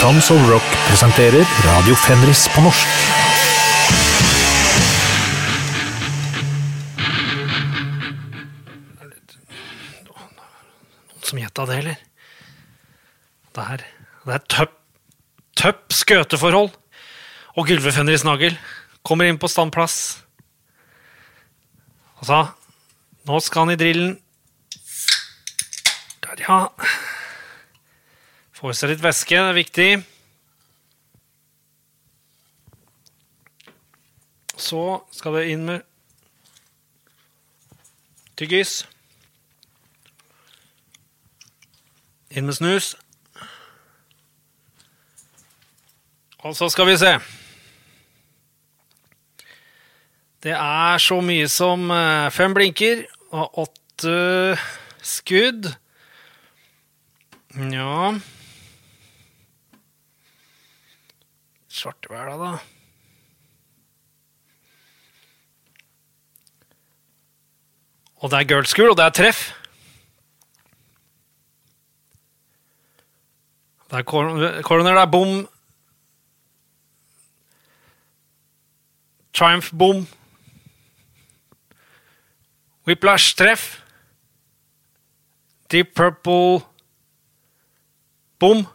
Tons of Rock presenterer Radio Fenris på norsk. Noen som gjetta det, eller? Det er, det er tøpp, tøpp skøteforhold. Og Gylve Fenris Nagel kommer inn på standplass. Sa Nå skal han i drillen. Der, ja. Får seg litt væske, det er viktig. Så skal det inn med tyggis. Inn med snus. Og så skal vi se. Det er så mye som eh, fem blinker og åtte skudd. Ja Svartehvela, da. Og det er girls school, og det er treff. Det er cor- corner, det er bom. Triumph bom. Whiplash treff. Deep purple bom.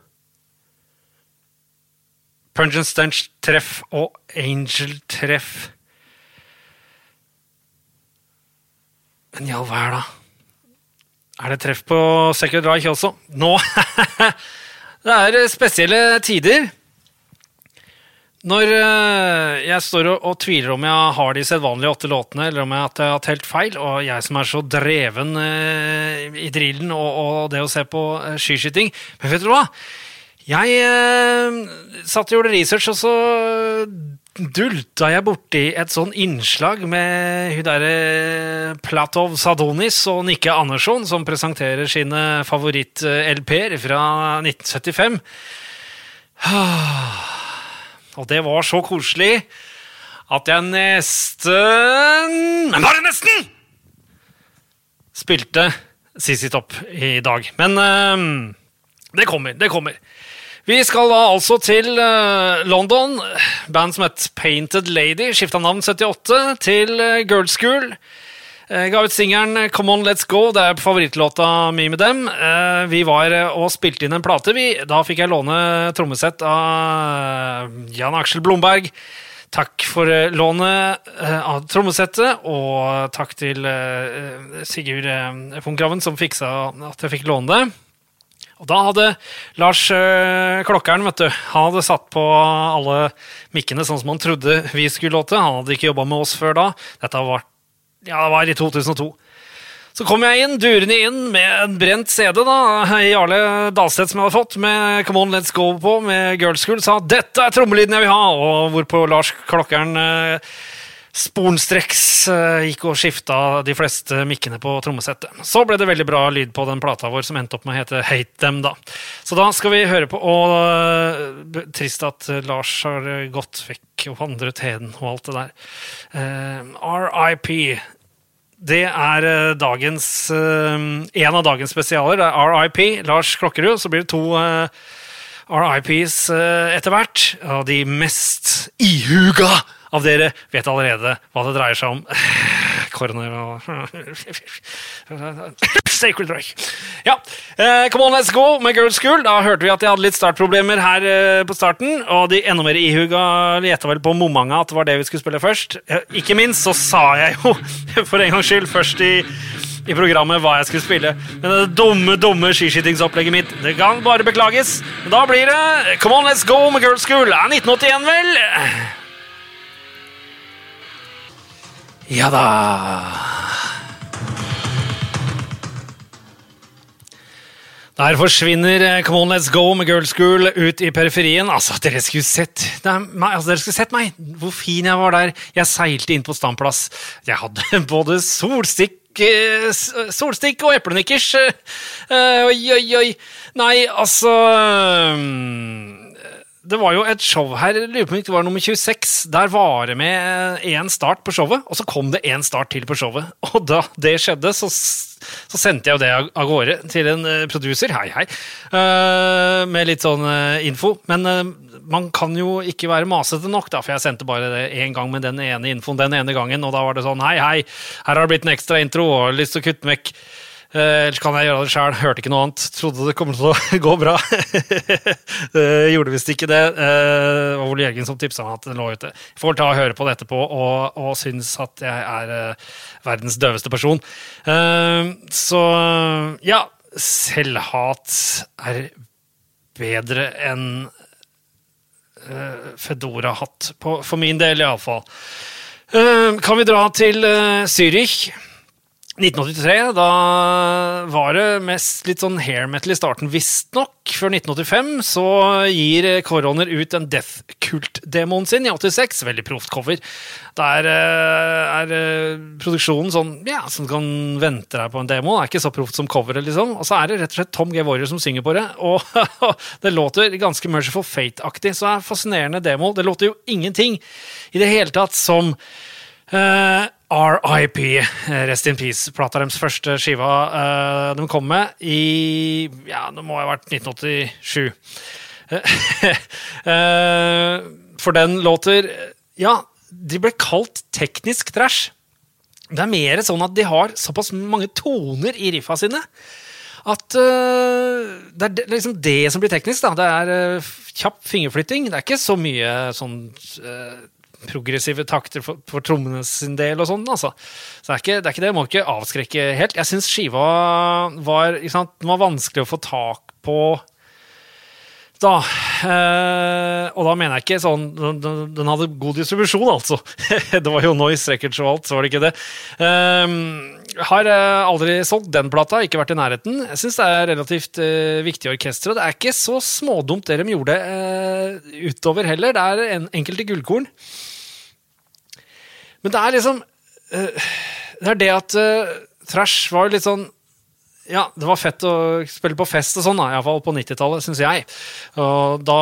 Pungent stench treff og angel treff. Men i all verden. Er det treff på Second Reich også? Nå Det er spesielle tider. Når eh, jeg står og, tviler om jeg har de sedvanlige åtte låtene, eller om jeg har telt feil, og jeg som er så dreven eh, i drillen og, og det å se på uh, skiskyting Men vet du hva? Jeg eh, satt og gjorde research, og så dulta jeg borti et sånn innslag med hun derre Platov Sadonis og Nikke Andersson, som presenterer sine favoritt-LP-er fra 1975. Og det var så koselig at jeg nesten bare nesten! Spilte Sissy Topp i dag. Men eh, det kommer, det kommer. Vi skal da altså til eh, London. Band som het Painted Lady. Skifta navn 78 til uh, Girls School. Eh, ga ut singelen Come On Let's Go. Det er favorittlåta mi med dem. Eh, vi var eh, og spilte inn en plate, vi. Da fikk jeg låne trommesett av Jan Aksel Blomberg. Takk for eh, lånet eh, av trommesettet, og takk til eh, Sigurd eh, Funkraven som fiksa at jeg fikk låne det. Og da hadde Lars øh, Klokkeren vet du, han hadde satt på alle mikkene sånn som han trodde vi skulle låte. Han hadde ikke jobba med oss før da. Dette var, ja, det var i 2002. Så kom jeg inn, durende inn med en brent CD da, Jarle Dalseth som jeg hadde fått, med Come On Let's Go på, med Girls School, sa 'dette er trommelyden jeg vil ha', og hvorpå Lars Klokkeren øh, sporenstreks eh, gikk og skifta de fleste mikkene på trommesettet. Så ble det veldig bra lyd på den plata vår, som endte opp med å hete Hate Them. da. Så da skal vi høre på Og eh, trist at eh, Lars har gått vekk og vandret heden og alt det der. RIP. Det er dagens En av dagens spesialer. Det er RIP, Lars Klokkerud. Så blir det to RIPs etter hvert. Av de mest ihuga av dere vet allerede hva det dreier seg om. Corner og Sacred Reich. Ja. uh, come on, let's go med Girls School. Da hørte vi at de hadde litt startproblemer her uh, på starten. Og de enda mer ihuga gjetta vel på Momanga at det var det vi skulle spille først. Uh, ikke minst så sa jeg jo for en gangs skyld først i i programmet hva jeg skulle spille. Men det dumme, dumme skiskytingsopplegget mitt Det kan bare beklages. Da blir det Come On Let's Go med Girls School. Det er 1981, vel? Ja da. Der forsvinner eh, Come On Let's Go med Girls School ut i periferien. Altså, dere skulle sett meg, altså, dere skulle sett meg! Hvor fin jeg var der. Jeg seilte inn på standplass. Jeg hadde både solstikk eh, Solstikk og eplenikkers. Eh, Oi, oi, oi. Nei, altså mm, det var jo et show her, lurer på om det var nummer 26. Der var det med én start på showet, og så kom det én start til på showet. Og da det skjedde, så, så sendte jeg jo det av gårde til en producer, produser, hei, hei, uh, med litt sånn uh, info. Men uh, man kan jo ikke være masete nok, da, for jeg sendte bare det én gang med den ene infoen den ene gangen, og da var det sånn hei, hei, her har det blitt en ekstra intro, og lyst til å kutte vekk. Eh, ellers kan jeg gjøre det sjøl. Hørte ikke noe annet. Trodde det kom til å gå bra. Eh, gjorde visst ikke det. Eh, det var Ole Jørgen som tipsa meg at den lå ute. Jeg får ta og høre på det etterpå og, og synes at jeg er eh, verdens døveste person. Eh, så ja, selvhat er bedre enn eh, Fedora-hatt. For min del, iallfall. Kan vi dra til Zürich? 1983, da var det mest litt sånn hair metal i starten, visstnok. Før 1985 så gir Coroner ut en Death Cult-demoen sin i 86. Veldig proft cover. Der eh, er eh, produksjonen sånn ja, som kan vente deg på en demo. Det er ikke så proft som coveret, liksom. Og så er det rett og slett Tom G. Warrior som synger på det. Og det låter ganske Merciful Fate-aktig, så det er en fascinerende demo. Det låter jo ingenting i det hele tatt som Eh, RIP, eh, Rest in Peace-plata deres første skiva uh, de kom med i Ja, det må ha vært 1987. uh, for den låter Ja, de ble kalt teknisk trash. Det er mer sånn at de har såpass mange toner i riffa sine at uh, det er det- liksom det som blir teknisk. da. Det er uh, kjapp fingerflytting. Det er ikke så mye sånn øh, progressive takter for, for trommene sin del og sånn. altså. Så det er ikke det, er ikke det. må ikke avskrekke helt. Jeg syns skiva var, ikke sant, var vanskelig å få tak på da. Eh, og da mener jeg ikke sånn Den, den- den hadde god distribusjon, altså. det var jo Noise Records og alt, så var det ikke det. Eh, har eh, aldri solgt den plata, ikke vært i nærheten. Jeg syns det er relativt eh, viktig orkester, og det er ikke så smådumt det de gjorde eh, utover heller. Det er en, enkelte gullkorn. Men det er liksom eh, Det er det at uh, thrash var litt sånn ja, det var fett å spille på fest og sånn, iallfall på 90-tallet, syns jeg. Og da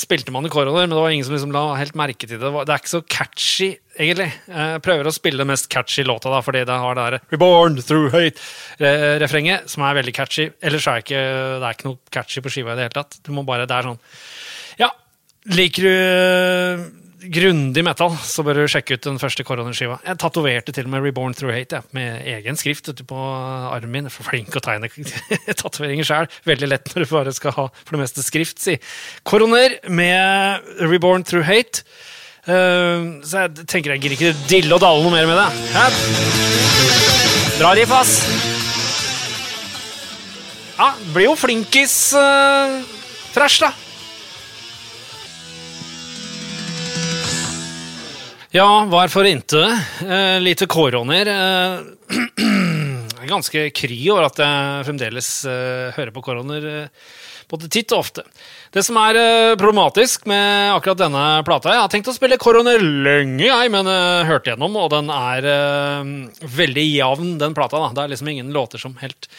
spilte man i koroner, men det var ingen som liksom la helt merke til det. Det er ikke så catchy, egentlig. Jeg prøver å spille den mest catchy låta, da, fordi det har det her Reborn through hate-refrenget, som er veldig catchy. Ellers er ikke, det er ikke noe catchy på skiva i det hele tatt. Du må bare, det er sånn Ja, liker du grundig metal, så bør du sjekke ut den første koronerskiva. Jeg tatoverte til og med Reborn Through Hate jeg, med egen skrift ute på armen min. For flink å tegne tatoveringer sjøl. Veldig lett når du bare skal ha for det meste skrift, si. Koroner med Reborn Through Hate. Uh, så jeg tenker jeg gidder ikke dille og dale noe mer med det. Hæ? Bra riff, ass. Ja, blir jo flinkis uh, trash, da. Ja, hvorfor ikke? Eh, lite koroner. Eh, ganske kry over at jeg fremdeles eh, hører på koroner eh, både titt og ofte. Det som er eh, problematisk med akkurat denne plata Jeg har tenkt å spille koroner lenge, jeg, men uh, hørte gjennom, og den er eh, veldig jevn, den plata. da. Det er liksom ingen låter som helt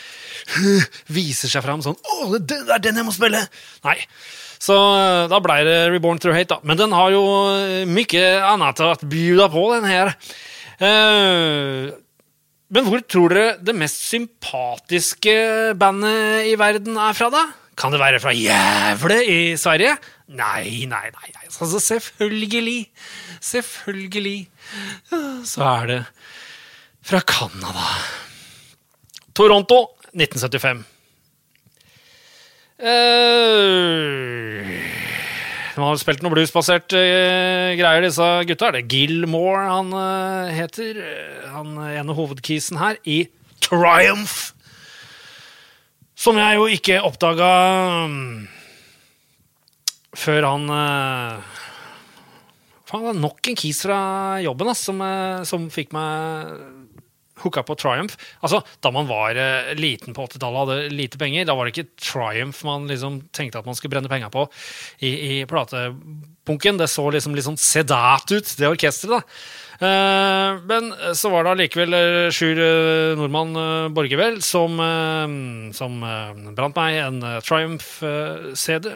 viser seg fram sånn 'Å, det er den jeg må spille!' Nei. Så eh, da ble det Reborn Through Hate, da. Men den har jo eh, mye annet å bjuda på, den her. Uh, men hvor tror dere det mest sympatiske bandet i verden er fra, da? Kan det være fra Jævle i Sverige? Nei, nei, nei. nei. Altså, selvfølgelig. Selvfølgelig. Så er det fra Canada. Toronto, 1975. Eh, de har spilt noe bluesbasert uh, greier, disse gutta. Er det Gilmore han uh, heter? Eh, Han ene hovedkisen her i Triumph. Som jeg jo ikke oppdaga um, før han uh, Faen, det var nok en kis fra jobben ass, som, eh, som fikk meg hooka på Triumph. Altså, Da man var eh, liten på 80-tallet og hadde lite penger, da var det ikke Triumph man liksom tenkte at man skulle brenne penger på i, i platebunken. Det så liksom litt sånn sedat ut, det orkesteret. da. Eh, men så var det allikevel uh, Sjur eh, Nordmann uh, Borgervel som, eh, som eh, brant meg en eh, Triumph-CD.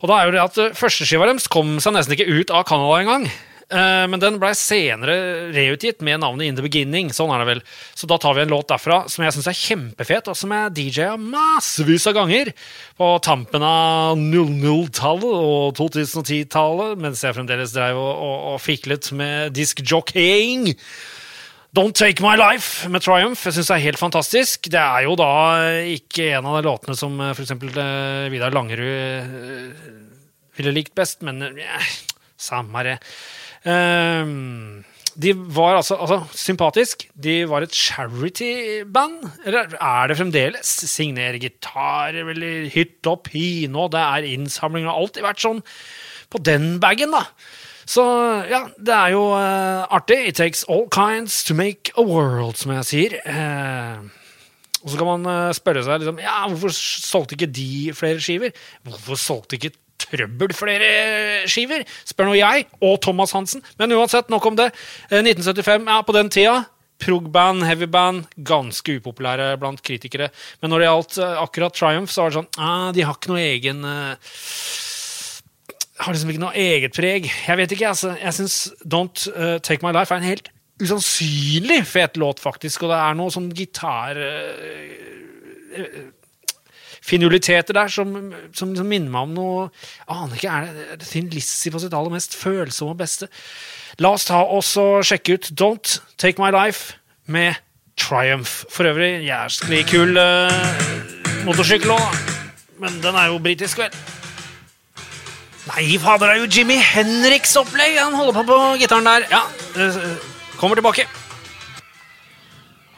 Og da er jo det at eh, Førsteskiva deres kom seg nesten ikke ut av Canada engang. Eh, Men den blei senere reutgitt med navnet In The Beginning. Sånn er det vel. Så da tar vi en låt derfra som jeg syns er kjempefet, og som jeg DJ-a massevis av ganger på tampen av 00-tallet og 2010-tallet, mens jeg fremdeles dreiv og, og, og fiklet med diskjockeying. Don't Take My Life med Triumph jeg synes det er helt fantastisk. Det er jo da ikke en av de låtene som f.eks. for eksempel eh, Vidar Langerud eh, ville likt best, men ja, samme det. Ehm, de var altså, altså sympatisk. De var et charity-band. Eller er det fremdeles? Signere gitarer eller hytt og pine, og det er innsamling. Har alltid vært sånn på den bagen, da. Så ja, det er jo uh, artig. It takes all kinds to make a world, som jeg sier. Uh, og så kan man eh, spørre seg liksom, ja, hvorfor solgte ikke de flere skiver? Hvorfor solgte ikke Trøbbel flere skiver? Spør nå jeg og Thomas Hansen. Men uansett, nok om det. Eh, 1975, ja, på den tida Prog-band, heavy-band, ganske upopulære blant kritikere. Men når det gjaldt eh, akkurat Triumph, så var det sånn ah, De har ikke noe egen eh, Har liksom ikke noe eget preg. Jeg vet ikke, altså. Jeg syns Don't uh, Take My Life er en helt usannsynlig fet låt, faktisk. Og det er noe sånn gitar... Uh, eh, finurligheter der som, som, som minner meg om noe Aner ikke, er det, er det Thin Lizzie på sitt aller mest følsomme og beste? La oss ta oss og sjekke ut Don't Take My Life med Triumph. For øvrig jævlig kul uh, motorsykkel òg. Men den er jo britisk, vel? Nei, fader, det er jo Jimmy Henriks opplegg! Han holder på på gitaren der. Ja, eh, kommer tilbake.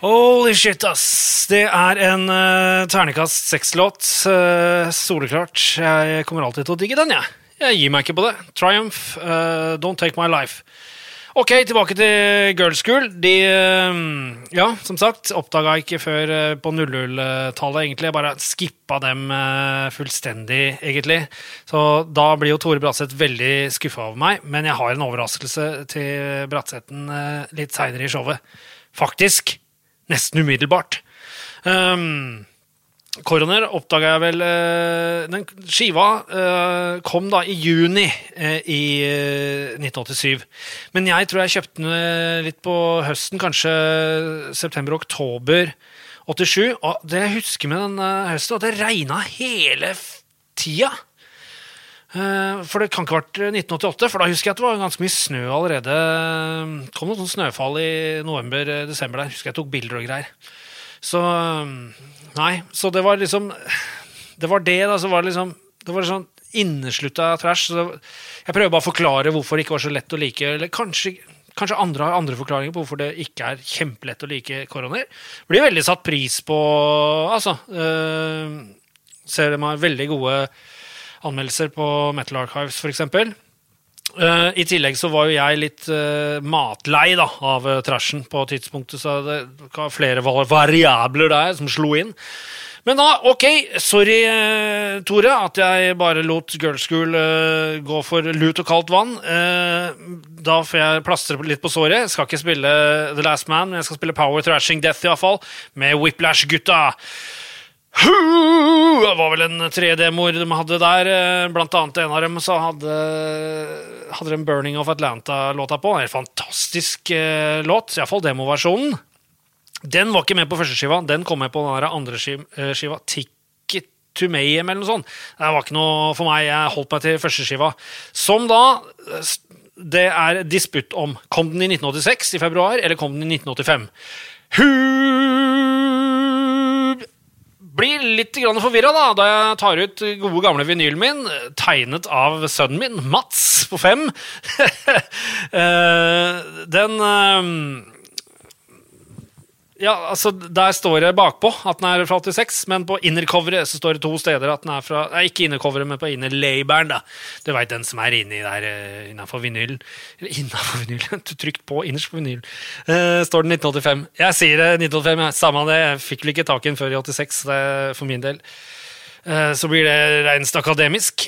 Holy shit, ass. Det er en uh, ternekast seks-låt. Uh, soleklart. Jeg kommer alltid til å digge den, jeg. Jeg gir meg ikke på det. Triumph, uh, Don't Take My Life. Ok, tilbake til Girls School. De uh, Ja, som sagt, oppdaga ikke før på 00-tallet, egentlig. Jeg bare skippa dem fullstendig, egentlig. Så da blir jo Tore Bratseth veldig skuffa over meg. Men jeg har en overraskelse til Bratseten litt seinere i showet. Faktisk nesten umiddelbart. Um, Coroner oppdaga jeg vel eh, Den skiva eh, kom da i juni eh, i eh, 1987. Men jeg tror jeg kjøpte den litt på høsten, kanskje september-oktober 87. Og det jeg husker med den høsten, at det regna hele tida. Eh, For det kan ikke ha vært 1988, for da husker jeg at det var ganske mye snø allerede. Det kom noe sånn snøfall i november-desember der. Husker jeg tok bilder og greier. Så Nei, så det var liksom Det var det, da. Så var det liksom Det var sånn inneslutta trash. Så jeg prøver bare å forklare hvorfor det ikke var så lett å like. Eller kanskje, kanskje andre har andre forklaringer på hvorfor det ikke er kjempelett å like koroner. Blir veldig satt pris på, altså. Øh, ser de har veldig gode anmeldelser på Metal Archives, f.eks. Uh, I tillegg så var jo jeg litt uh, matlei da, av uh, trashen på tidspunktet, så det var flere variabler der som slo inn. Men da, ok, sorry, eh, Tore, at jeg bare lot Girls School eh, gå for lut og kaldt vann. Uh, da får jeg plastre litt på såret. Skal ikke spille The Last Man, men jeg skal spille Power Thrashing Death, iallfall, med Whiplash-gutta. Det var vel en 3D-mor de hadde der. Blant annet en av dem så hadde, hadde en Burning of Atlanta-låta på. En fantastisk eh, låt, iallfall demoversjonen. Den var ikke med på første skiva, den kom med på den andre eh, skiva. Ticket to Mayhem eller noe sånt. Det var ikke noe for meg, jeg holdt meg til første skiva. Som da det er disputt om. Kom den i 1986 i februar, eller kom den i 1985? Hu blir litt forvirra da, da jeg tar ut gode gamle vinylen min, tegnet av sønnen min, Mats, på fem. Eh, Den eh, Ja, altså, der står det bakpå at den er fra 86, men på innercoveret så står det to steder at den er fra Nei, ikke innercoveret, men på innerlabelen, da. Du veit den som er inni der uh, innafor vinylen. Innafor vinylen, trykt på innerst på vinylen. uh, står den 1985. Jeg sier det 1985, jeg. samme det. Jeg fikk vel ikke tak i den før i 86, det for min del. Uh, så blir det reinst akademisk.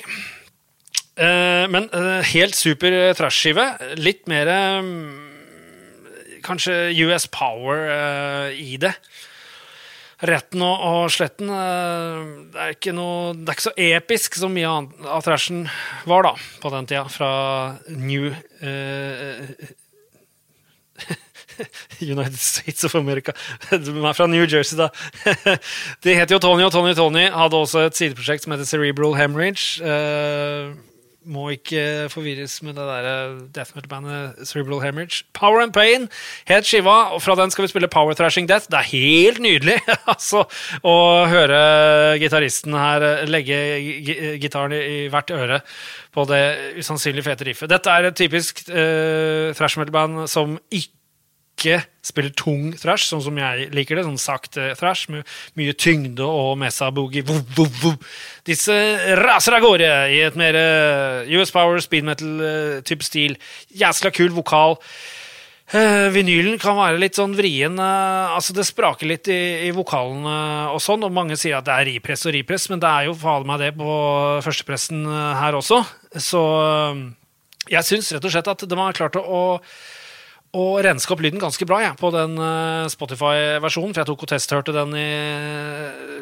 Uh, men eh, helt super trash-skive. Litt mer eh, Kanskje US Power uh, i det. retten og, og sletten. uh, Det er, noe, det er ikke så episk som mye av trashen var da, på den tida. Fra New eh, United States of America. De er fra New Jersey, da. De heter jo Tony, og Tony Tony hadde også et sideprosjekt som heter Cerebral Hemorrhage. Må ikke forvirres med det der eh, death metal-bandet Cerebral Hemorrhage. Power and Pain het skiva, og fra den skal vi spille Power Thrashing Death. Det er helt nydelig altså, å høre gitaristen her eh, legge gitaren i hvert øre på det usannsynlig fete riffet. Dette er et typisk uh, thrash metal-band som ikke ikke spiller tung thrash, sånn som jeg liker det. Sånn sakte thrash med mye tyngde og mesa boogie. Vuh, vuh, vuh. Disse raser av gårde i et mer eh, US Power, speed metal-type stil. Jæsla kul vokal. Uh, vinylen kan være litt sånn vrien. Uh, altså Det spraker litt i, i vokalen uh, og sånn, og mange sier at det er ripress og ripress, men det er jo fader meg det på førstepressen eh, her også. Så eh, jeg syns rett og slett at de har klart å, å og renske opp lyden ganske bra jeg, på den eh, Spotify-versjonen, for jeg tok og testhørte den i,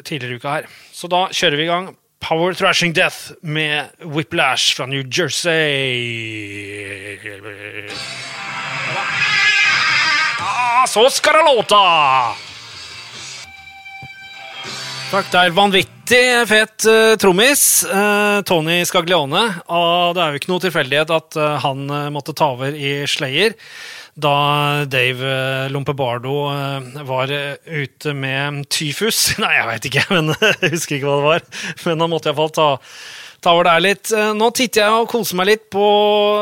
tidligere uka her. Så da kjører vi i gang Power Thrashing Death med Whiplash fra New Jersey. Ah, så skal det låta! Takk, det er vanvittig fet uh, trommis. Uh, Tony Skaglione. Og det er jo ikke noe tilfeldighet at eh, han eh, måtte ta over i Slayer da Dave uh, Lompebardo eh, var eh, ute med tyfus. Nei, jeg veit ikke, men jeg husker ikke hva det var. Men han måtte iallfall ta, ta over der litt. Eh, Nå titter jeg og koser meg litt på,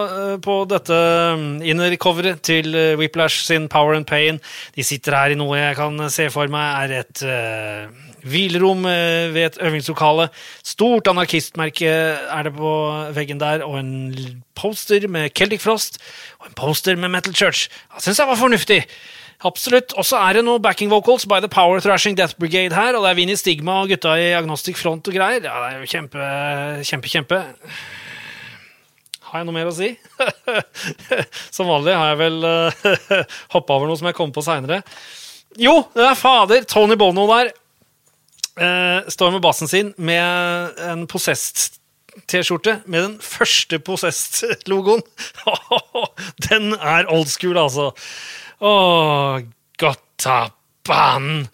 eh, på dette mm, innercoveret til eh, Whiplash sin Power and Pain. De sitter her i noe jeg kan se for meg er et eh, hvilerom eh, ved et øvingslokale. Stort anarkistmerke er det på veggen der, og en poster med Celtic Frost og en poster med Metal Church. Jeg syns jeg var fornuftig. Absolutt. Og så er det noe backing vocals by The Power Thrashing Death Brigade her, og det er Vinnie Stigma og gutta i Agnostic Front og greier. Ja, det er jo kjempe, kjempe, kjempe. Har jeg noe mer å si? Som vanlig har jeg vel uh, hoppa over noe som jeg kom på seinere. Jo, det er fader! Tony Bono der. Eh, står med bassen sin med en Possessed-T-skjorte med den første Possessed-logoen. den er old school, altså. Åh, Gottaban.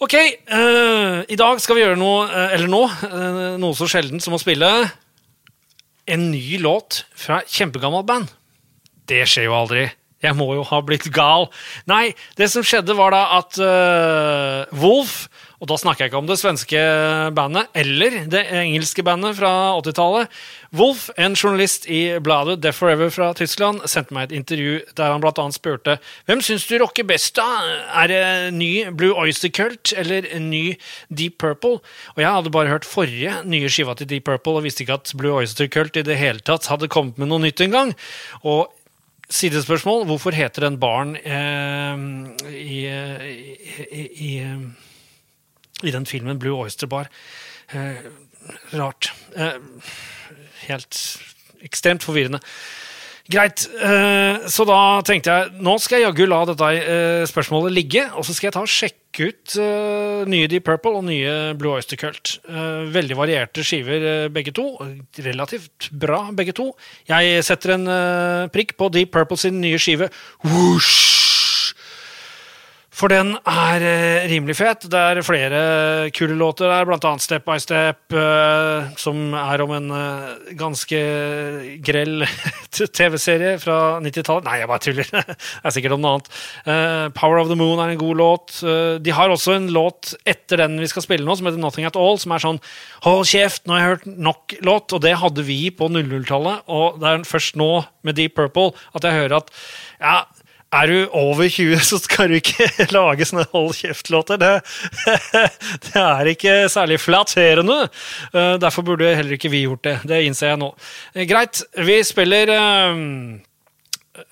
Ok, eh, i dag skal vi gjøre noe, eh, eller nå, noe så sjeldent som å spille en ny låt fra kjempegammelt band. Det skjer jo aldri. Jeg må jo ha blitt gal. Nei, det som skjedde var da at Wolf, og da snakker jeg ikke om det svenske bandet, eller det engelske bandet fra 80-tallet, Wolf, en journalist i bladet Death Forever fra Tyskland, sendte meg et intervju der han annet spurte hvem syns du rocker best, da? Er det ny Blue Oyster Cult eller en ny Deep Purple? Og jeg hadde bare hørt forrige nye skiva til Deep Purple og visste ikke at Blue Oyster Cult i det hele tatt hadde kommet med noe nytt engang. Og sidespørsmål, hvorfor heter den baren eh, i, i, i, i, i den filmen Blue Oyster Bar? Eh, rart. Eh, helt ekstremt forvirrende. Greit, eh, så da tenkte jeg nå skal jeg jaggu la dette eh, spørsmålet ligge, og så skal jeg ta og sjekke ut eh, nye Deep Purple og nye Blue Oyster Cult. Veldig varierte skiver begge to. Relativt bra begge to. Jeg setter en prikk på Deep Purple sin nye skive. Whoosh! For den er eh, rimelig fet. Det er flere kule låter der, blant annet Step by Step, eh, som er om en eh, ganske grell TV-serie fra 90-tallet. Nei, jeg bare tuller. det er sikkert om noe annet. Power of the Moon er en god låt. De har også en låt etter den vi skal spille nå, som heter Nothing At All, som er sånn Hold kjeft, nå har jeg hørt nok låt. Og det hadde vi på 00-tallet, og det er først nå med Deep Purple at jeg hører at ja, er du over 20, så skal du ikke lage sånne hold kjeft-låter. Det, det er ikke særlig flatterende. Eh, Derfor burde heller ikke vi gjort det. Det innser jeg nå. Eh, Greit, vi spiller um,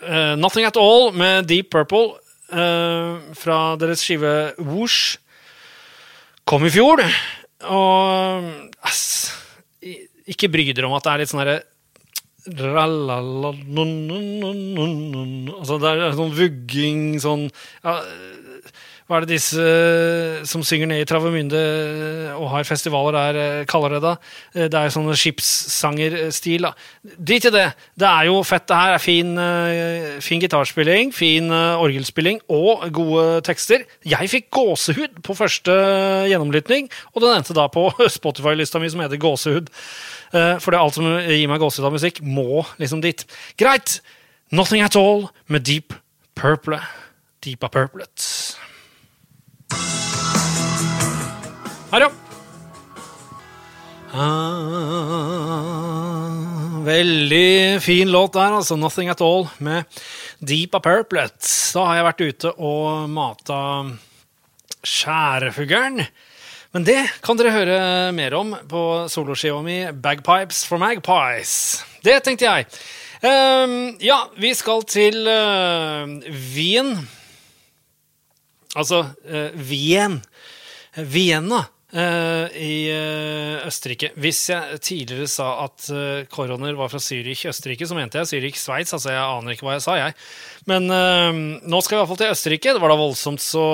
uh, Nothing At All med Deep Purple uh, fra deres skive Woosh. Kom i fjor. Og ass, ikke bry dere om at det er litt sånn herre Altså, det er sånn vugging, sånn ja, Hva er det disse eh, som synger ned i Travemünde og har festivaler der, eh, kaller det da? Eh, Det er sånn skipssangerstil. Drit i det. Det er jo fett, det her. er Fin, eh, fin gitarspilling, fin eh, orgelspilling og gode tekster. Jeg fikk gåsehud på første gjennomlytning, og den endte da på Spotify-lista mi som heter Gåsehud. Eh, For det er alt som gir meg gåsehud av musikk, må liksom dit. Greit! Nothing At All med Deep Purple. Deepa Purplet. Her, det! Ah, veldig fin låt der, altså. Nothing At All med Deepa Purplet. Da har jeg vært ute og mata skjærfuglen. Men det kan dere høre mer om på soloskiva mi Bagpipes for Magpies. Det tenkte jeg. Um, ja, vi skal til uh, Wien. Altså uh, Wien. Vienna eh, i uh, Østerrike. Hvis jeg tidligere sa at uh, koroner var fra Zürich, Østerrike, så mente jeg Zürich, Sveits. Altså, jeg aner ikke hva jeg sa, jeg. Men nå skal vi i hvert fall til Østerrike. Det var da voldsomt så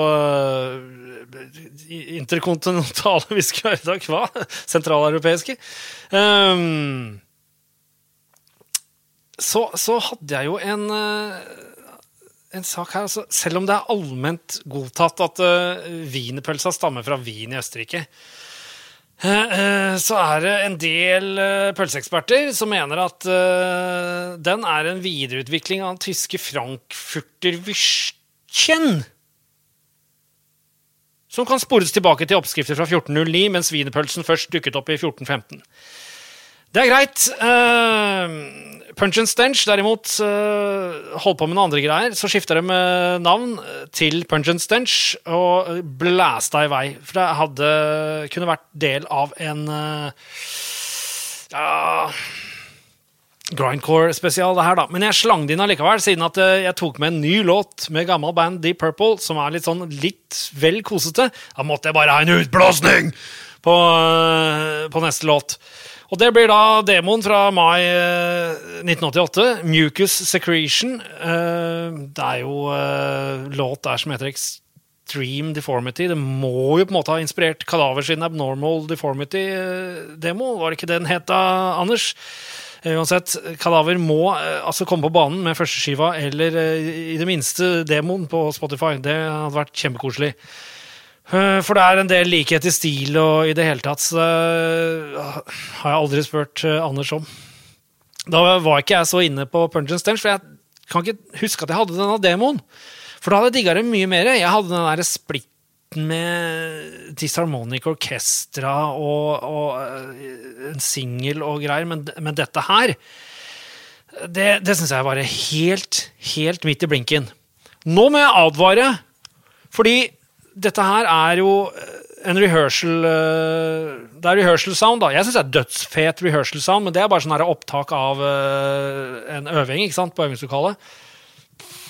interkontinentale vi skulle være i dag. Hva? Sentraleuropeiske. Um, så, så hadde jeg jo en, en sak her. Altså, selv om det er allment godtatt at uh, stammer fra Wien i Østerrike, uh, uh, så er det en del uh, pølseeksperter som mener at den er en videreutvikling av den tyske Frankfurter Würstchen. Som kan spores tilbake til oppskrifter fra 1409, mens wienerpølsen først dukket opp i 1415. Det er greit. Punch and Stench derimot uh, holdt på med noen andre greier. Så skifta de uh, navn til Punch and Stench og blæsta i vei. For det hadde kunne vært del av en ja, grindcore-spesial, det her, da. Men jeg slang det inn allikevel, siden at jeg tok med en ny låt med gammel band Deep Purple, som er litt sånn litt vel kosete. Da måtte jeg bare ha en utblåsning på, på neste låt. Og det blir da demoen fra mai eh, 1988. Mucus Secretion. Eh, det er jo eh, låt der som heter Extreme Deformity. Det må jo på en måte ha inspirert Kadaver sin Abnormal Deformity-demo. Var det ikke det den het da, Anders? Eh, Uansett, Kadaver må eh, altså komme på banen med førsteskiva eller eh, i det minste demoen på Spotify. Det hadde vært kjempekoselig. Eh, For det er en del likhet i stil og i det hele tatt, så det har jeg aldri spurt eh, Anders om. Da var ikke jeg så inne på Punch and Stench, for jeg kan ikke huske at jeg hadde denne demoen. For da hadde jeg digga det mye mer. Jeg hadde den der splitten med Disharmonic Orchestra og, og eh, en singel og greier, men, men dette her Det, det syns jeg var helt, helt midt i blinken. Nå må jeg advare, fordi dette her er jo en rehearsal eh, Det er rehearsal sound, da. Jeg syns det er dødsfet rehearsal sound, men det er bare sånn opptak av eh, en øving ikke sant, på øvingslokalet.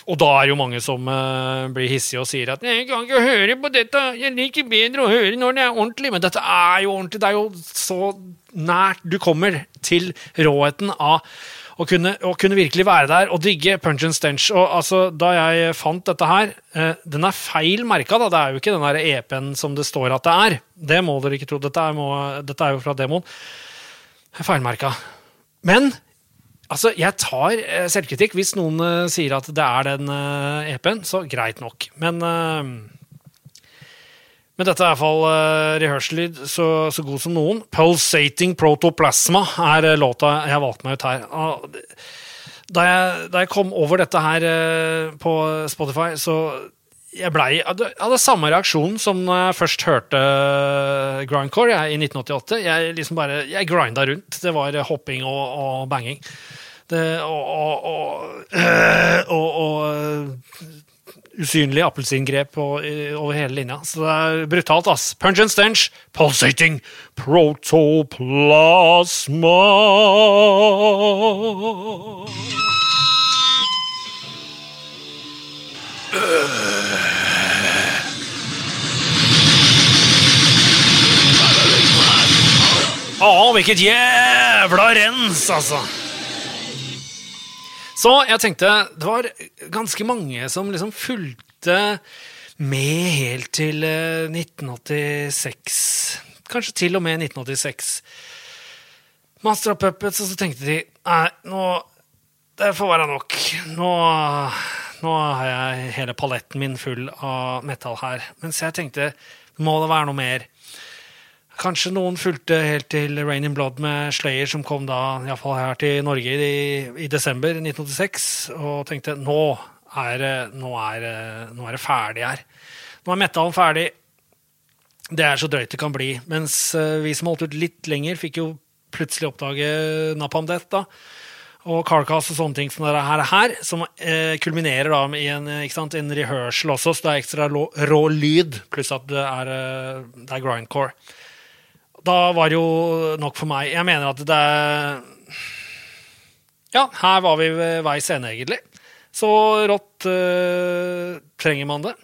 Og da er jo mange som eh, blir hissige og sier at 'jeg kan ikke høre på dette, jeg liker bedre å høre når det er ordentlig'. Men dette er jo ordentlig. Det er jo så nært du kommer til råheten av å kunne, å kunne virkelig være der og digge Punch and Stench. Og altså, Da jeg fant dette her eh, Den er feil merka, da. Det er jo ikke den der EP-en som det står at det er. Det må dere ikke tro. Dette er, må, dette er jo fra demoen. Feilmerka. Men altså, jeg tar eh, selvkritikk. Hvis noen eh, sier at det er den eh, EP-en, så greit nok. Men eh, men dette er i hvert fall uh, rehearsal-lyd så, så god som noen. Pulsating Protoplasma er uh, låta jeg valgte meg ut her. Uh, da, jeg, da jeg kom over dette her uh, på Spotify, så jeg blei Jeg hadde, samme reaksjon som når jeg først hørte grindcore jeg, i 1988. Jeg liksom bare, jeg grinda rundt. Det var hopping og, og banging. Det, og og, og, uh, usynlig appelsingrep over hele linja. Så det er brutalt, ass. Punch and stench, pulsating protoplasma. Å, hvilket jævla rens, altså. Så jeg tenkte det var ganske mange som liksom fulgte med helt til eh, 1986. Kanskje til og med 1986. Master of Puppets, og så tenkte de nei, nå Det får være nok. Nå, nå har jeg hele paletten min full av metal her. Mens jeg tenkte må det være noe mer. Kanskje noen fulgte helt til Rain in Blood med Slayer, som kom da iallfall her til Norge i, i desember 1986, og tenkte nå er, nå, er, nå er det ferdig her. Nå er metallen ferdig. Det er så drøyt det kan bli. Mens eh, vi som holdt ut litt lenger, fikk jo plutselig oppdage Napalm Death, da. Og Carcass og sånne ting som det her, her som eh, kulminerer da i en, sant, en rehearsal også, så det er ekstra rå, rå lyd, pluss at det er, eh, det er grindcore. Da var det jo nok for meg. Jeg mener at det er Ja, her var vi ved veis ende, egentlig. Så rått øh, trenger man det.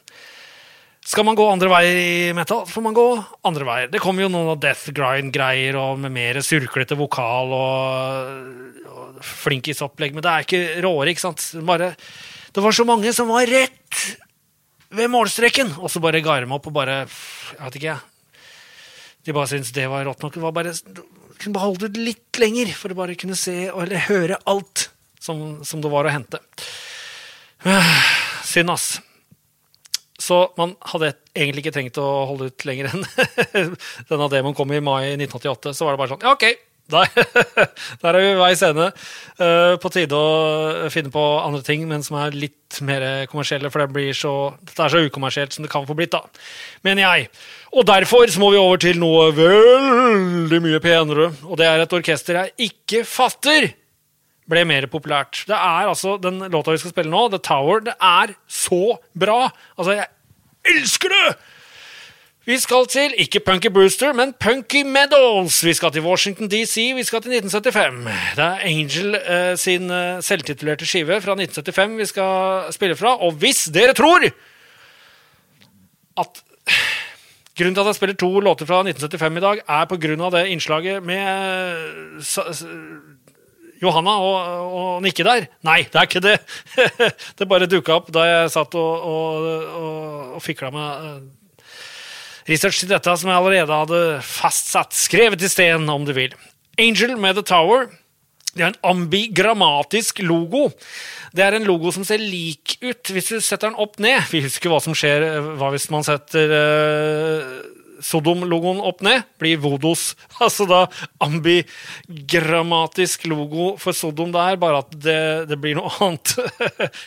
Skal man gå andre veier i metal, får man gå andre veier. Det kommer jo noen death grind-greier og med mer surklete vokal og, og flinkisopplegg, men det er ikke råere, ikke sant? Bare, det var så mange som var rett ved målstreken, og så bare ga de opp og bare Jeg vet ikke, jeg. De bare syntes det var rått nok. Det var bare, kunne beholde det litt lenger for å bare kunne se eller høre alt som, som det var å hente. Synd, ass. Så man hadde egentlig ikke trengt å holde ut lenger enn denne demoen kom i mai 1988. Så var det bare sånn Ja, ok, der, der er vi ved veis ende. Eh, på tide å finne på andre ting, men som er litt mer kommersielle. For det blir så, dette er så ukommersielt som det kan få blitt, da. Mener jeg. Og derfor så må vi over til noe veldig mye penere. Og det er et orkester jeg ikke fatter ble mer populært. Det er altså Den låta vi skal spille nå, The Tower, det er så bra! Altså, jeg elsker det! Vi skal til ikke Punky Brewster, men Punky Meadows. Vi skal til Washington DC, vi skal til 1975. Det er Angel eh, sin eh, selvtitulerte skive fra 1975 vi skal spille fra. Og hvis dere tror at Grunnen til at jeg spiller to låter fra 1975 i dag, er av det innslaget med eh, Johanna og, og Nikke der. Nei, det er ikke det. det bare dukka opp da jeg satt og, og, og, og fikla med eh, research til dette som jeg allerede hadde fastsatt, skrevet i sten, om du vil. Angel med The Tower. Det er en ambigrammatisk logo. Det er en logo som ser lik ut hvis du setter den opp ned. Vi husker hva som skjer eh, hva hvis man setter eh, Sodom-logoen opp ned. Blir Vodos. Altså da ambigrammatisk logo for Sodom der, bare at det, det blir noe annet.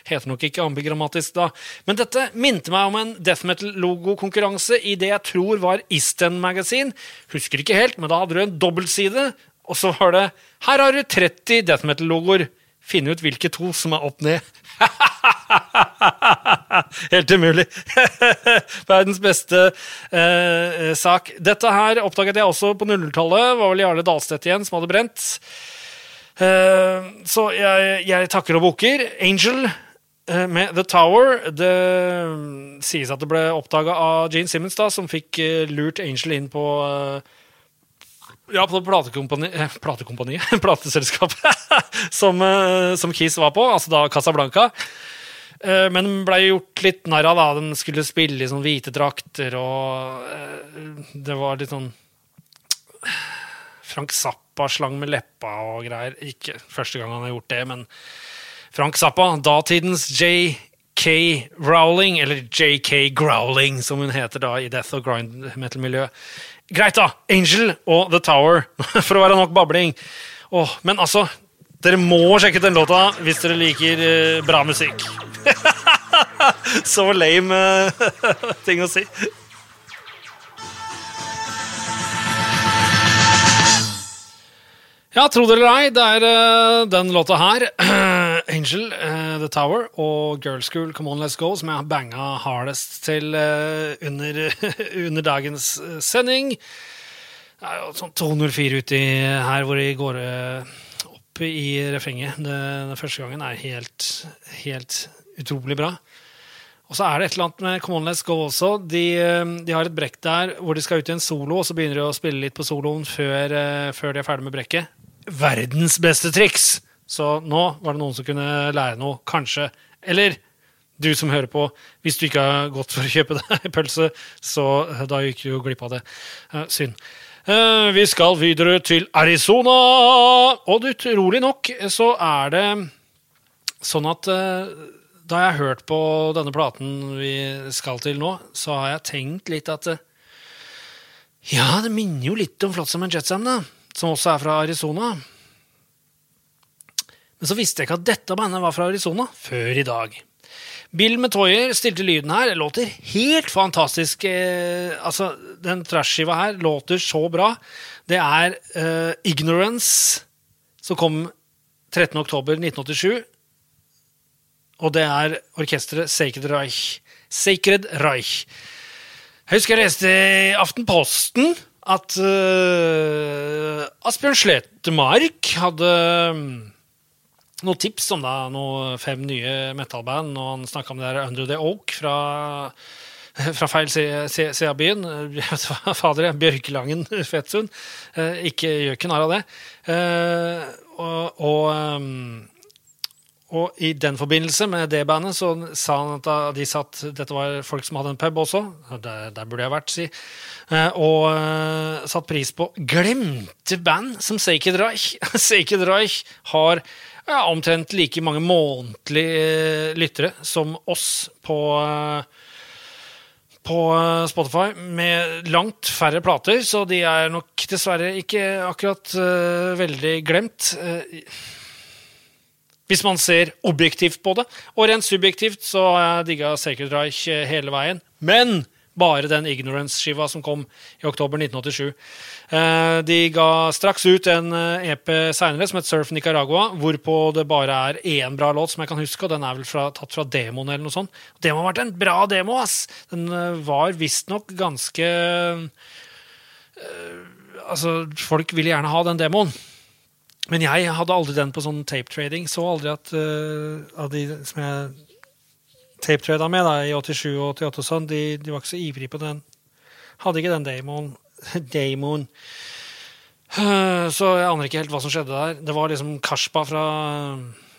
Heter nok ikke ambigrammatisk da. Men dette minte meg om en death metal-logokonkurranse i det jeg tror var Eastern Magazine. Husker ikke helt, men da hadde du en dobbeltside, og så var det Her har du 30 death metal-logoer. Finne ut hvilke to som er opp ned. Helt umulig. Verdens beste eh, sak. Dette her oppdaget jeg også på 00-tallet. Var vel Jarle Dalstedt igjen som hadde brent. Eh, så jeg, jeg takker og bukker. Angel eh, med The Tower. Det mm, sies at det ble oppdaga av Gene Simmons, da, som fikk eh, lurt Angel inn på eh, ja, på platekompani, eh, platekompaniet, plateselskapet, som, eh, som Kiss var på, altså da Casablanca. Eh, Men ble gjort litt narr av, da. Den skulle spille i sånn hvite drakter, og det var litt sånn Frank Zappa slang med leppa og greier. Ikke første gang han har gjort det, men Frank Zappa, datidens JK Rowling, eller JK Growling, som hun heter da i death og grind metal-miljøet. Greit, da! Angel og The Tower, for å være nok babling. Åh, men altså, dere må sjekke ut den låta hvis dere liker eh, bra musikk. Så lame eh, ting å si. Ja, tro det eller ei, det er eh, den låta her, Angel, eh, The Tower, og Girl School, Come On Let's Go, som jeg har banga hardest til eh, under, under dagens eh, sending. Det er jo sånn 204 uti her hvor de går eh, opp i refrenget. Den første gangen er helt, helt utrolig bra. Og så er det et eller annet med Come On Let's Go også. De, eh, de har et brekk der hvor de skal ut i en solo, og så begynner de å spille litt på soloen før, eh, før de er ferdig med brekket. Verdens beste triks! Så nå var det noen som kunne lære noe, kanskje. Eller du som hører på, hvis du ikke har gått for å kjøpe deg pølse, så eh, da gikk du jo glipp av det. Eh, synd. Eh, vi skal videre til Arizona, og utrolig nok så er det sånn at da jeg har hørt på denne platen vi skal til nå, så har jeg tenkt litt at ja, det minner jo litt om Flotsam and Jetsam, da, som også er fra Arizona. Men så visste jeg ikke at dette bandet var fra Arizona før i dag. Bill Metoyer stilte lyden her. Det låter helt fantastisk. Eh, altså, Den trash-skiva her låter så bra. Det er eh, Ignorance, som kom 13.10.1987. Og det er orkesteret Sacred Reich. Sacred Reich. Jeg husker jeg leste i Aftenposten at eh, Asbjørn Sletemark hadde um, noen tips om da, noen fem nye metalband, og han snakka om det der Under the Oak fra, fra feil side av byen. Fader, Bjørkelangen, Fetsund. Uh, ikke gjør ikke narr av det. Uh, og, og um, og i den forbindelse med det bandet så sa han at de satt Dette var folk som hadde en pub også. Der, der burde jeg vært, si. Eh, og satt pris på glemte band som Sacred Reich. Sacred Reich har ja, omtrent like mange månedlige uh, lyttere som oss på uh, på Spotify med langt færre plater, så de er nok dessverre ikke akkurat veldig glemt. Hvis man ser objektivt på det. Og rent subjektivt så har jeg digga Sacred Reich eh, hele veien. Men bare den Ignorance-skiva som kom i oktober 1987. Eh, de ga straks ut en EP eh, e seinere som het Surf Nicaragua, hvorpå det bare er én bra låt som jeg kan huske, og den er vel fra, tatt fra demoen eller noe sånt. Det må ha vært en bra demo, ass! Den var visstnok ganske Altså, folk ville gjerne ha den demoen. Men jeg hadde aldri den på sånn tape-trading. Så aldri at uh, av de som jeg tape-trada med da, i 87 og 88, sånn, de, de, var ikke så ivrige på den. Hadde ikke den demoen. demoen. Uh, så jeg aner ikke helt hva som skjedde der. Det var liksom Kashpa fra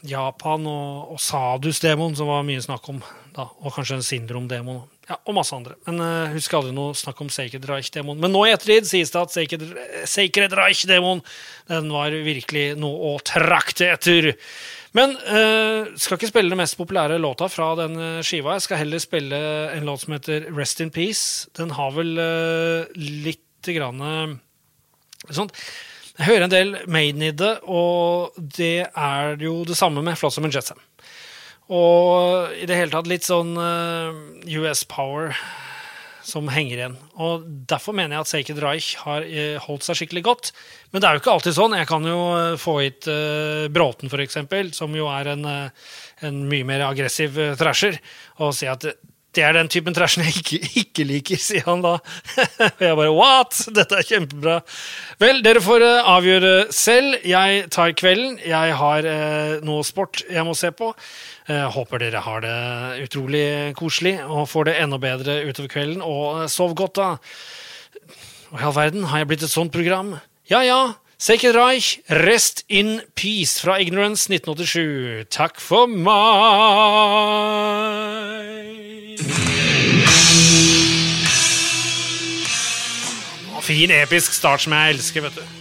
Japan og, og Sadus-demoen som var mye snakk om. Da, og kanskje en Syndrom-demon. Ja, og masse andre. Men uh, husker aldri noe snakk om Sacred Reich-demoen. Men nå i ettertid sies det at Sacred, Sacred Reich-demoen den var virkelig noe å trakte etter. Men uh, skal ikke spille den mest populære låta fra den uh, skiva. Jeg skal heller spille en låt som heter Rest in Peace. Den har vel uh, litt grann sånt. Jeg hører en del Maiden i det, og det er jo det samme med Flossum and Jetsam. Og i det hele tatt litt sånn uh, eh, US Power som henger igjen. Og Derfor mener jeg at Sacred Reich har uh, holdt seg skikkelig godt. Men det er jo ikke alltid sånn. Jeg kan jo uh, få hit Bråten, f.eks., som jo er en, en, mye mer aggressiv thrasher, og si at det er den typen trash jeg ikke, ikke, liker, sier han da. Og jeg bare what?! Dette er kjempebra. Vel, dere får uh, avgjøre selv. Jeg tar kvelden. Jeg har uh, noe sport jeg må se på. Uh, håper dere har det utrolig koselig og får det enda bedre utover kvelden. Og sov godt, da. Og i all verden, har jeg blitt et sånt program? Ja ja. Sacred Reich, Rest in Peace fra Ignorance 1987. Takk for meg! Fin, episk start som jeg elsker, vet du.